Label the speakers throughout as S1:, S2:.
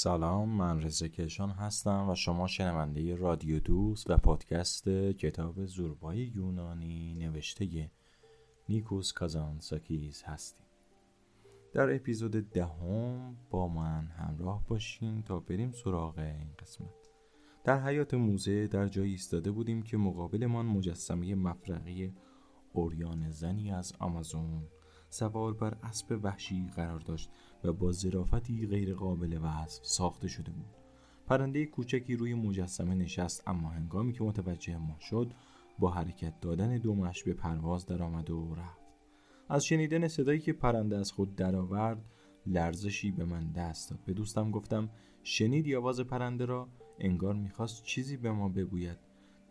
S1: سلام من رزا کشان هستم و شما شنونده رادیو دوست و پادکست کتاب زوربای یونانی نوشته نیکوس کازانساکیز هستیم. در اپیزود دهم با من همراه باشین تا بریم سراغ این قسمت. در حیات موزه در جایی ایستاده بودیم که مقابلمان مجسمه مفرقی اوریان زنی از آمازون سوار بر اسب وحشی قرار داشت و با ظرافتی غیر قابل وصف ساخته شده بود. پرنده کوچکی روی مجسمه نشست اما هنگامی که متوجه ما شد با حرکت دادن دومش به پرواز درآمد و رفت. از شنیدن صدایی که پرنده از خود درآورد لرزشی به من دست داد. به دوستم گفتم شنیدی آواز پرنده را؟ انگار می‌خواست چیزی به ما بگوید.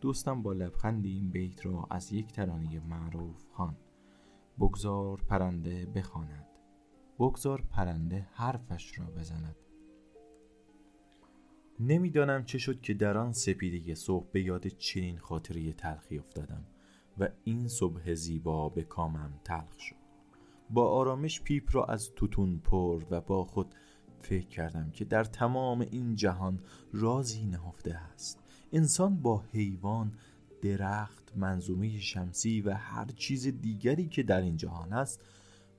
S1: دوستم با لبخندی این بیت را از یک ترانه معروف خواند. بگذار پرنده بخواند. بگذار پرنده حرفش را بزند. نمی‌دانم چه شد که در آن سپیدی صبح به یاد چنین خاطری تلخی افتادم و این صبح زیبا به کامم تلخ شد. با آرامش پیپ را از توتون پر و با خود فکر کردم که در تمام این جهان رازی نهفته است. انسان با حیوان درخت منظومه شمسی و هر چیز دیگری که در این جهان است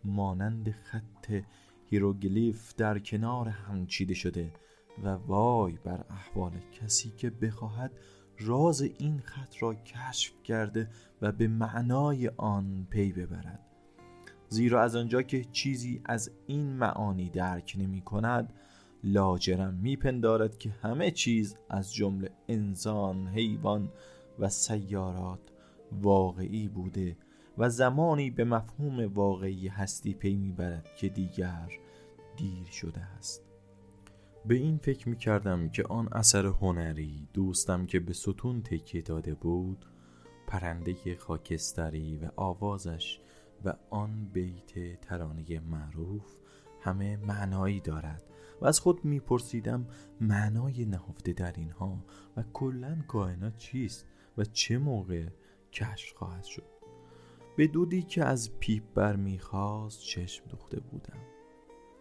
S1: مانند خط هیروگلیف در کنار هم چیده شده و وای بر احوال کسی که بخواهد راز این خط را کشف کرده و به معنای آن پی ببرد. زیرا از آنجا که چیزی از این معانی درک نمی کند لاجرم میپندارد که همه چیز از جمله انسان، حیوان و سیارات واقعی بوده و زمانی به مفهوم واقعی هستی پی می‌برد که دیگر دیر شده است. به این فکر می کردم که آن اثر هنری دوستم که به ستون تکیه داده بود پرنده خاکستری و آوازش و آن بیت ترانه معروف همه معنایی دارد و از خود میپرسیدم معنای نهفته در اینها و کلا کائنات چیست؟ و چه موقع کشف خواهد شد؟ به دودی که از پیپ برمیخواست چشم دوخته بودم.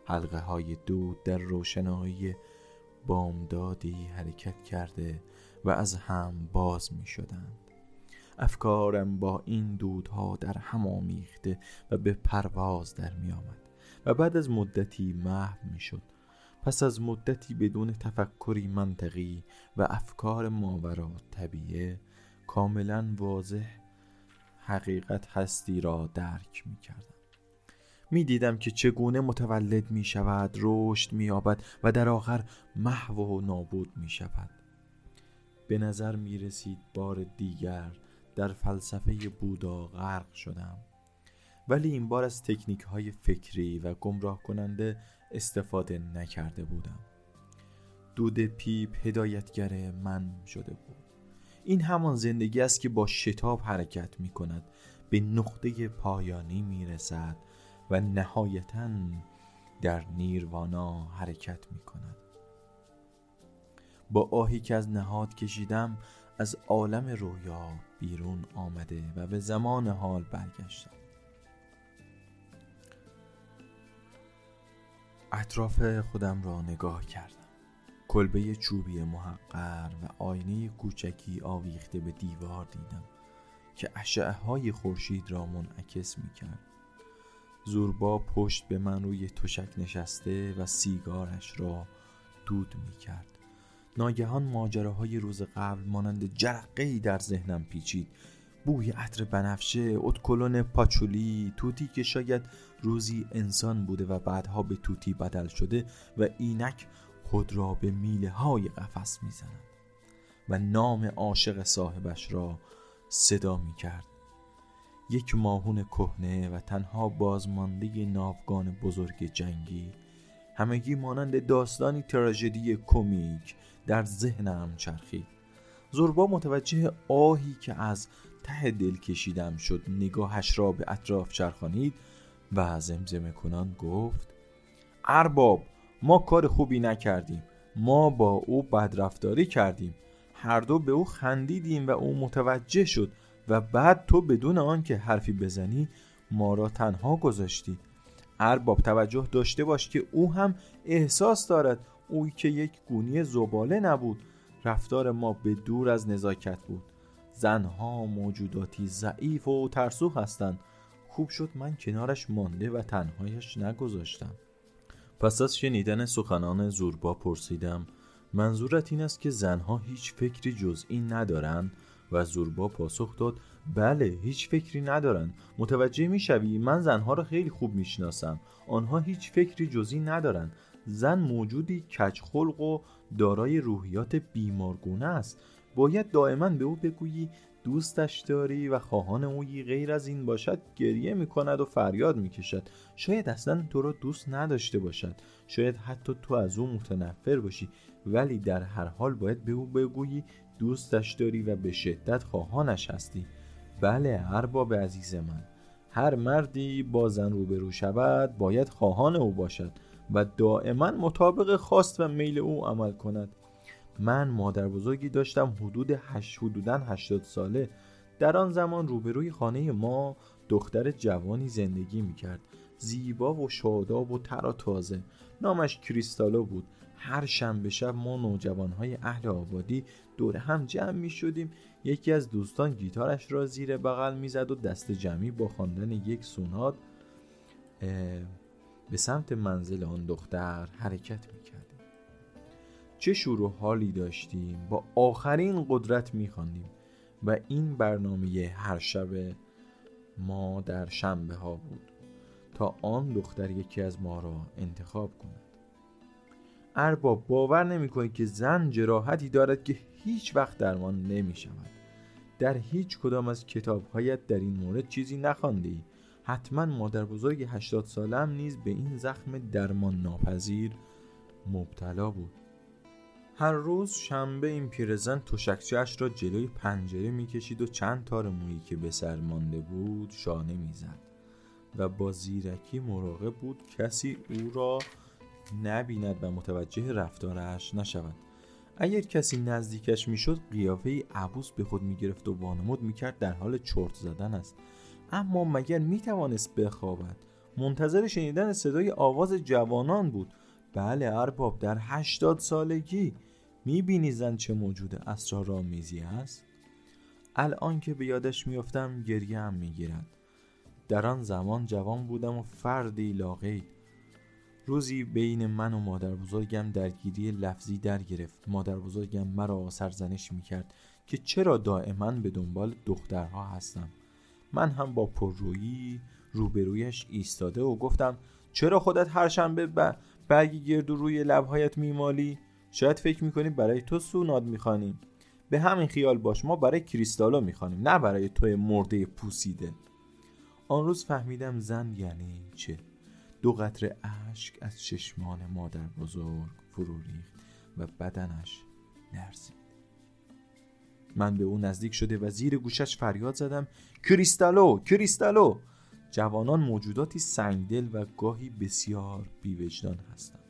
S1: حلقه های دود در روشنایی بامدادی حرکت کرده و از هم باز می شدند افکارم با این دودها در هم آمیخته و به پرواز در می آمد و بعد از مدتی محو می شد پس از مدتی بدون تفکری منطقی و افکار ماورا طبیعه کاملا واضح حقیقت هستی را درک می کردم می دیدم که چگونه متولد می شود رشد می یابد و در آخر محو و نابود می شود به نظر می رسید بار دیگر در فلسفه بودا غرق شدم. ولی این بار از تکنیک های فکری و گمراه کننده استفاده نکرده بودم. دود پیپ هدایتگر من شده بود. این همان زندگی است که با شتاب حرکت می کند به نقطه پایانی می رسد و نهایتا در نیروانا حرکت می کند با آهی که از نهاد کشیدم از عالم رویا بیرون آمده و به زمان حال برگشتم. اطراف خودم را نگاه کردم. کلبه چوبی محقر و آینه کوچکی آویخته به دیوار دیدم که اشعه های خورشید را منعکس می کرد زوربا پشت به من روی تشک نشسته و سیگارش را دود می کرد ناگهان ماجراهای روز قبل مانند جرقه در ذهنم پیچید. بوی عطر بنفشه اتکلون پاچولی توتی که شاید روزی انسان بوده و بعدها به توتی بدل شده و اینک خود را به میله های قفس می‌زند و نام عاشق صاحبش را صدا می کرد یک ماهون کهنه و تنها بازمانده ناوگان بزرگ جنگی همگی مانند داستانی تراژدی کمیک در ذهنم چرخید. زربا متوجه آهی که از ته دل کشیدم شد نگاهش را به اطراف چرخانید و زمزمه کنان گفت ارباب ما کار خوبی نکردیم. ما با او بدرفتاری کردیم. هر دو به او خندیدیم و او متوجه شد و بعد تو بدون آن که حرفی بزنی ما را تنها گذاشتی. ارباب توجه داشته باش که او هم احساس دارد اوی که یک گونی زباله نبود. رفتار ما به دور از نزاکت بود. زنها موجوداتی ضعیف و ترسو هستند. خوب شد من کنارش مانده و تنهایش نگذاشتم. پس از شنیدن سخنان زوربا پرسیدم منظورت این است که زنها هیچ فکری جز این ندارند؟ و زوربا پاسخ داد بله هیچ فکری ندارن متوجه می‌شوی؟ من زنها را خیلی خوب می‌شناسم. آنها هیچ فکری جزی ندارن زن موجودی کچخلق و دارای روحیات بیمارگونه است. باید دائما به او بگویی دوستش داری و خواهان اوی غیر از این باشد گریه می‌کند و فریاد می‌کشد. شاید اصلا تو را دوست نداشته باشد. شاید حتی تو از او متنفر باشی. ولی در هر حال باید به او بگویی دوستش داری و به شدت خواهانش هستی. بله ارباب عزیز من. هر مردی با زن روبرو شود باید خواهان او باشد و دائما مطابق خواست و میل او عمل کند. من مادر بزرگی داشتم حدود هشت حدودن هشتاد ساله. در آن زمان روبروی خانه ما دختر جوانی زندگی می‌کرد. زیبا و شاداب و ترا تازه. نامش کریستالو بود. هر شنبه شب ما نوجوانهای اهل آبادی دور هم جمع می شدیم یکی از دوستان گیتارش را زیر بغل می‌زد و دست جمعی با خواندن یک سونات به سمت منزل آن دختر حرکت می کردیم چه شور و حالی داشتیم. با آخرین قدرت می و این برنامه هر شب ما در شنبه ها بود تا آن دختر یکی از ما را انتخاب کند. ارباب باور نمی که زن جراحتی دارد که هیچ وقت درمان نمی شود در هیچ کدام از کتابهایت در این مورد چیزی نخوانده ای. حتما مادر بزرگ 80 سالم نیز به این زخم درمان ناپذیر مبتلا بود. هر روز شنبه این پیرزن تشکچهاش را جلوی پنجره می‌کشید و چند تار مویی که به سر مانده بود شانه می‌زد و با زیرکی مراقب بود کسی او را نبیند و متوجه رفتارش نشود. اگر کسی نزدیکش می‌شد قیافه عبوس به خود می‌گرفت و وانمود می‌کرد در حال چرت زدن است. اما مگر می‌توانست بخوابد؟ منتظر شنیدن صدای آواز جوانان بود. بله ارباب در هشتاد سالگی می‌بینی زن چه موجود اسرارآمیزی است الان که به یادش میافتم گریه هم می‌گیرد. در آن زمان جوان بودم و فردی لاغی. روزی بین من و مادر بزرگم درگیری لفظی در گرفت. مادر بزرگم مرا سرزنش می‌کرد که چرا دائما به دنبال دخترها هستم. من هم با پررویی روبرویش ایستاده و گفتم چرا خودت هر شنبه برگی گرد روی لبهایت میمالی؟ شاید فکر می‌کنی برای تو سوناد می‌خوانیم. به همین خیال باش ما برای کریستالو می‌خوانیم نه برای توی مرده پوسیده. آن روز فهمیدم زن یعنی چه؟ دو قطره اشک از چشمان مادر بزرگ فرو ریخت و بدنش لرزید. من به او نزدیک شده و زیر گوشش فریاد زدم کریستالو کریستالو! جوانان موجوداتی سنگدل و گاهی بسیار بیوجدان هستند.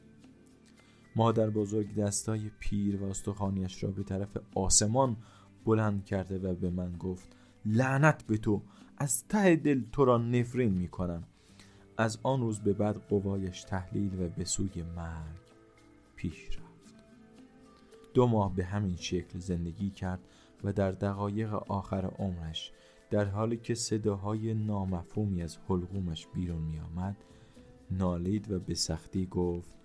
S1: مادر بزرگ دستای پیر و استخوانیش را به طرف آسمان بلند کرده و به من گفت لعنت به تو از ته دل تو را نفرین می کنم از آن روز به بعد قوایش تحلیل و به سوی مرگ پیش رفت. دو ماه به همین شکل زندگی کرد و در دقایق آخر عمرش در حالی که صداهای نامفهومی از حلقومش بیرون می آمد نالید و به سختی گفت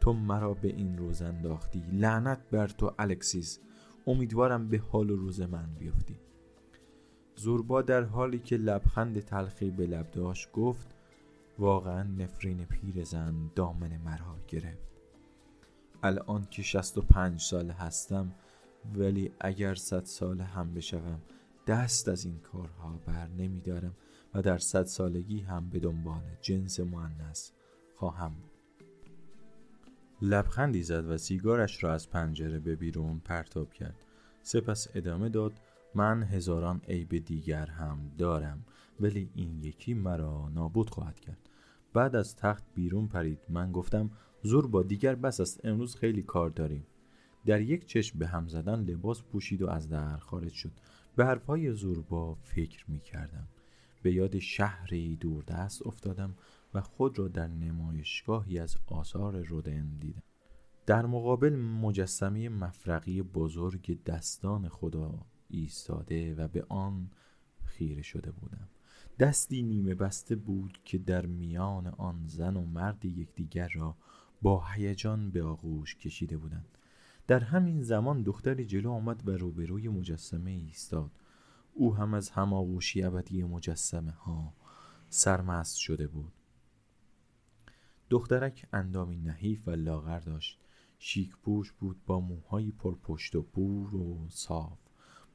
S1: تو مرا به این روز انداختی. لعنت بر تو الکسیس. امیدوارم به حال و روز من بیفتی. زوربا در حالی که لبخند تلخی به لب داشت گفت واقعا نفرین پیر زن دامن مرا گرفت. الان که شست و پنج سال هستم ولی اگر صد سال هم بشوم دست از این کارها بر نمیدارم و در صد سالگی هم به دنبال جنس معنس خواهم بود. لبخندی زد و سیگارش را از پنجره به بیرون پرتاب کرد. سپس ادامه داد من هزاران عیب دیگر هم دارم ولی این یکی مرا نابود خواهد کرد. بعد از تخت بیرون پرید. من گفتم زور با دیگر بس است امروز خیلی کار داریم. در یک چشم به هم زدن لباس پوشید و از در خارج شد. به حرفهای زوربا فکر می کردم به یاد شهری دوردست افتادم و خود را در نمایشگاهی از آثار رودن دیدم. در مقابل مجسمه مفرقی بزرگ دستان خدا ایستاده و به آن خیره شده بودم. دستی نیمه بسته بود که در میان آن زن و مرد یکدیگر را با هیجان به آغوش کشیده بودند. در همین زمان دختری جلو آمد و روبروی مجسمه ایستاد. او هم از هماغوشی ابدی مجسمه ها سرمست شده بود. دخترک اندامی نحیف و لاغر داشت. شیک پوش بود با موهایی پرپشت و بور و صاف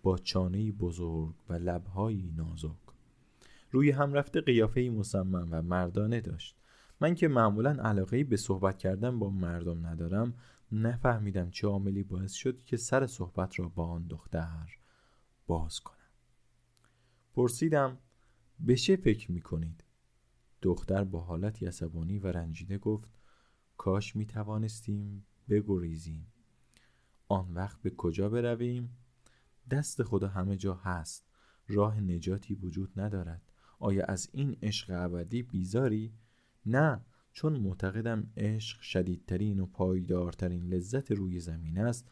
S1: با چانه بزرگ و لبهایی نازک. روی هم رفته قیافه مصمم و مردانه داشت. من که معمولا علاقه به صحبت کردن با مردم ندارم نفهمیدم چه عاملی باعث شد که سر صحبت را با آن دختر باز کنم. پرسیدم به چه فکر می کنید؟ دختر با حالتی عصبانی و رنجیده گفت کاش می توانستیم بگریزیم آن وقت به کجا برویم؟ دست خدا همه جا هست راه نجاتی وجود ندارد آیا از این عشق ابدی بیزاری؟ نه چون معتقدم عشق شدیدترین و پایدارترین لذت روی زمین است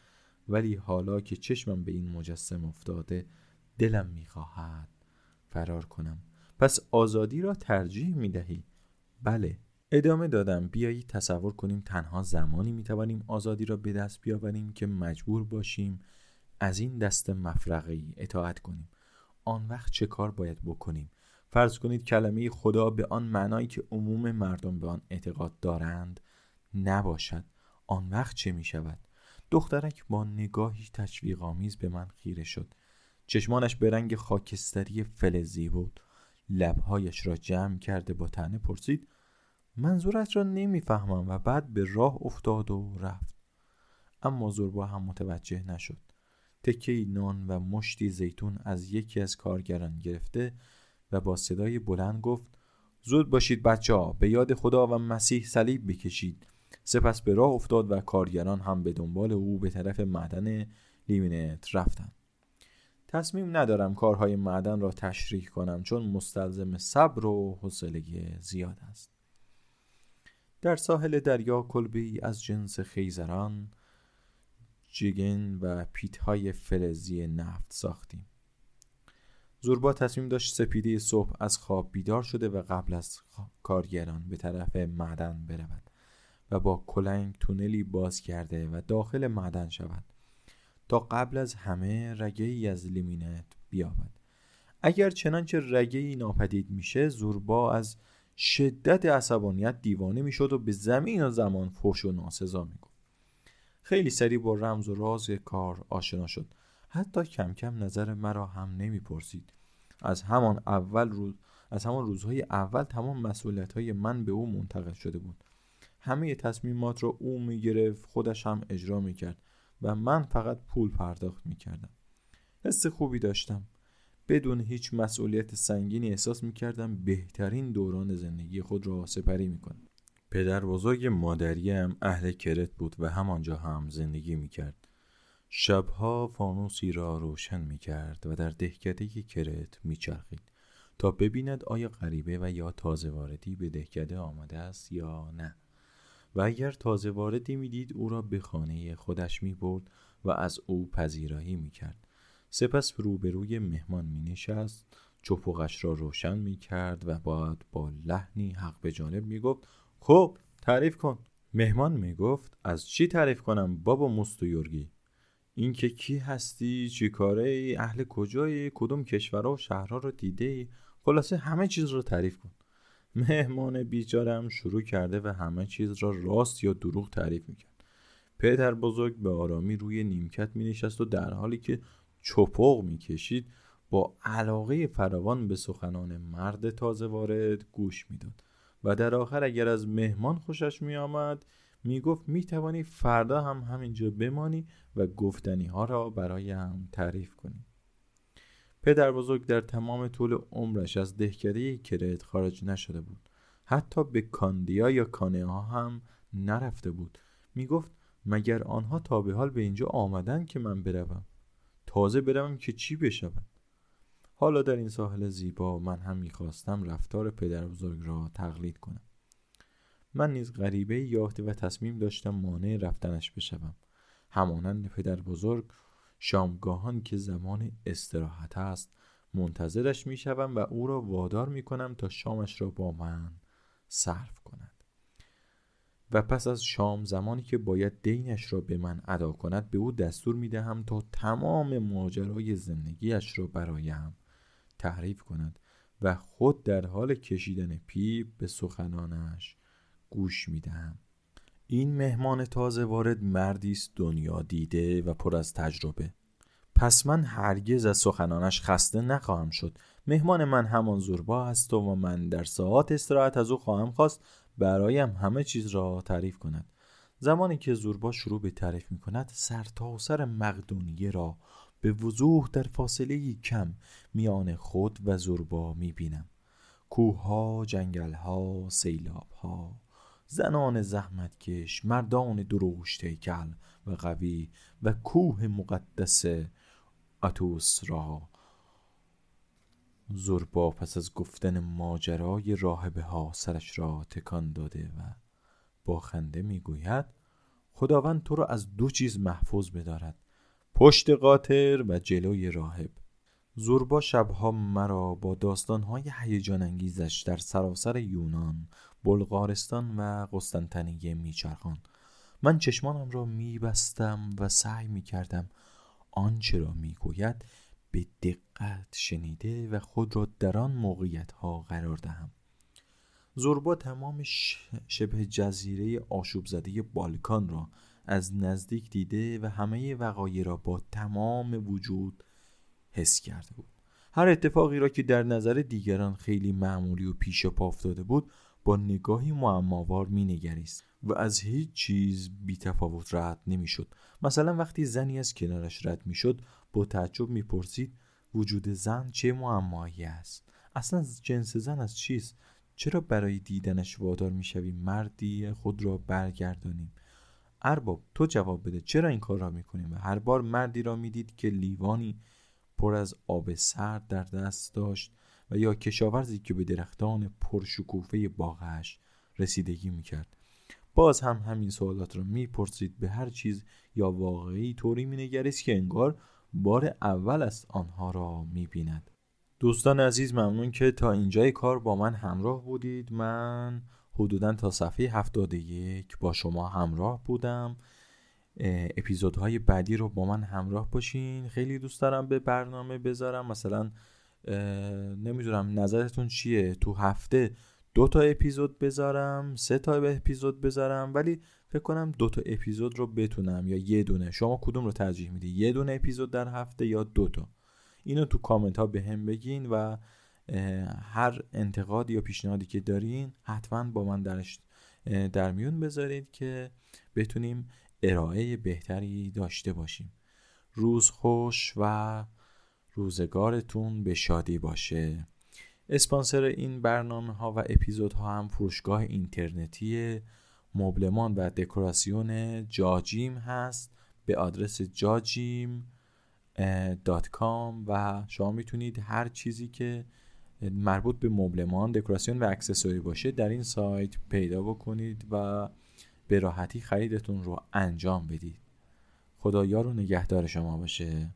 S1: ولی حالا که چشمم به این مجسم افتاده دلم می‌خواهد فرار کنم پس آزادی را ترجیح می‌دهی. بله ادامه دادم. بیایی تصور کنیم تنها زمانی می‌توانیم آزادی را به دست بیاوریم که مجبور باشیم از این دست مفرقی اطاعت کنیم. آن وقت چه کار باید بکنیم؟ فرض کنید کلمه خدا به آن معنایی که عموم مردم به آن اعتقاد دارند نباشد. آن وقت چه می شود؟ دخترک با نگاهی تشویق آمیز به من خیره شد. چشمانش به رنگ خاکستری فلزی بود. لبهایش را جمع کرده با تنه پرسید منظورت را نمی‌فهمم و بعد به راه افتاد و رفت. اما زربا هم متوجه نشد. تکه نان و مشتی زیتون از یکی از کارگران گرفته و با صدای بلند گفت زود باشید بچه ها به یاد خدا و مسیح صلیب بکشید. سپس به راه افتاد و کارگران هم به دنبال او به طرف معدن لیمینت رفتند. تصمیم ندارم کارهای معدن را تشریح کنم چون مستلزم صبر و حوصله زیاد است. در ساحل دریا کلبی از جنس خیزران جگن و پیتهای فلزی نفت ساختیم. زوربا تصمیم داشت سپیده صبح از خواب بیدار شده و قبل از کارگران به طرف معدن برود و با کلنگ تونلی باز کرده و داخل معدن شود. تا قبل از همه رگه ای از لیمینت بیابد. اگر چنانچه رگه ای ناپدید میشه زوربا از شدت عصبانیت دیوانه می‌شد و به زمین و زمان فوش و ناسزا می‌گفت. خیلی سریع با رمز و راز کار آشنا شد. حتی کم کم نظر مرا هم نمی‌پرسید. از همان اول روز از همان روزهای اول تمام مسئولیت های من به او منتقل شده بود. همه تصمیمات را او می‌گرفت خودش هم اجرا می‌کرد. و من فقط پول پرداخت می‌کردم. حس خوبی داشتم. بدون هیچ مسئولیت سنگینی احساس می‌کردم بهترین دوران زندگی خود را سپری می‌کنم. پدر بزرگ مادریم اهل کرت بود و همانجا هم زندگی می‌کرد. شبها فانوسی را روشن می کرد و در دهکده کرت می چرخید تا ببیند آیا غریبه و یا تازه واردی به دهکده آمده است یا نه. و اگر تازه واردی می‌دید او را به خانه خودش می برد و از او پذیرایی می کرد سپس روبروی مهمان می نشست چپوغش را روشن می کرد و بعد با لحنی حق به جانب می گفت خب تعریف کن. مهمان می گفت از چی تعریف کنم بابا مستویورگی؟ اینکه کی هستی چی کاره ای اهل کجایی کدوم کشورها و شهرها رو دیده ای خلاصه همه چیز رو تعریف کن. مهمان بیچارم شروع کرده و همه چیز را راست یا دروغ تعریف می‌کرد. پدر بزرگ به آرامی روی نیمکت مینشست و در حالی که چپق می‌کشید با علاقه فراوان به سخنان مرد تازه وارد گوش می‌داد. و در آخر اگر از مهمان خوشش میآمد می‌گفت می‌توانی فردا هم همینجا بمانی و گفتنی ها را برای هم تعریف کنی. پدر بزرگ در تمام طول عمرش از دهکده کرت خارج نشده بود. حتی به کاندیا یا کانه ها هم نرفته بود. می‌گفت مگر آنها تا به حال به اینجا آمدن که من بروم؟ تازه بروم که چی بشود؟ حالا در این ساحل زیبا من هم می‌خواستم رفتار پدر بزرگ را تقلید کنم. من نیز غریبه یافته و تصمیم داشتم مانع رفتنش بشوم. همانند پدر بزرگ شامگاهان که زمان استراحت است منتظرش می شوم و او را وادار می کنم تا شامش را با من صرف کند. و پس از شام زمانی که باید دینش را به من ادا کند به او دستور می دهم تا تمام ماجرای زندگیش را برایم تعریف کند و خود در حال کشیدن پیپ به سخنانش گوش می دهم این مهمان تازه وارد مردی است دنیا دیده و پر از تجربه. پس من هرگز از سخنانش خسته نخواهم شد. مهمان من همان زوربا است و من در ساعات استراحت از او خواهم خواست. برایم همه چیز را تعریف کند. زمانی که زوربا شروع به تعریف می کند سر تا سر مقدونیه را به وضوح در فاصله کم میان خود و زوربا می بینم. کوه جنگل ها سیلاب ها زنان زحمتکش مردان دروش تیکل و قوی و کوه مقدس اتوس را. زربا پس از گفتن ماجرای راهبه ها سرش را تکان داده و با خنده می‌گوید خداوند تو را از دو چیز محفوظ بدارد پشت قاطر و جلوی راهب. زوربا شبها مرا با داستانهای هیجان انگیزش در سراسر یونان بلغارستان و قسطنطنیه میچرخان. من چشمانم را میبستم و سعی می‌کردم آنچه را می‌گوید به دقت شنیده و خود را در آن موقعیت ها قرار دهم. زوربا تمام شبه جزیره آشوب زده بالکان را از نزدیک دیده و همه وقایع را با تمام وجود حس کرده بود. هر اتفاقی را که در نظر دیگران خیلی معمولی و پیش پا افتاده بود با نگاهی معماوار مینگریست و از هیچ چیز بی تفاوت رد نمی‌شد. مثلا وقتی زنی از کنارش رد می‌شد با تعجب می‌پرسید وجود زن چه معمایی است؟ اصلا جنس زن از چیست؟ چرا برای دیدنش وادار می‌شوی؟ مردی خود را برگردانیم. ارباب تو جواب بده چرا این کار را می‌کنیم و هر بار مردی را می‌دید که لیوانی پر از آب سرد در دست داشت؟ و یا کشاورزی که به درختان پرشکوفه باغش رسیدگی می‌کرد. باز هم همین سوالات را می‌پرسید به هر چیز یا واقعی طوری مینگریست که انگار بار اول است آنها را می‌بیند. دوستان عزیز ممنون که تا اینجای کار با من همراه بودید. من حدودا تا صفحه 71 با شما همراه بودم. اپیزودهای بعدی رو با من همراه باشین. خیلی دوست دارم به برنامه بذارم. مثلا نمی‌دونم نظرتون چیه؟ تو هفته دو تا اپیزود بذارم سه تا اپیزود بذارم ولی فکر کنم دو تا اپیزود رو بتونم یا یه دونه. شما کدوم رو ترجیح میدی؟ یه دونه اپیزود در هفته یا دو تا؟ اینو تو کامنت ها به هم بگین و هر انتقاد یا پیشنهادی که دارین حتما با من درش در میون بذارید که بتونیم ارائه بهتری داشته باشیم. روز خوش و روزگارتون به شادی باشه. اسپانسر این برنامه ها و اپیزود ها هم فروشگاه اینترنتی مبلمان و دکوراسیون جاجیم هست. به آدرس جاجیم دات کام و شما می‌تونید هر چیزی که مربوط به مبلمان دکوراسیون و اکسسوری باشه در این سایت پیدا بکنید و به راحتی خریدتون رو انجام بدید. خدایا رو نگهدار شما باشه.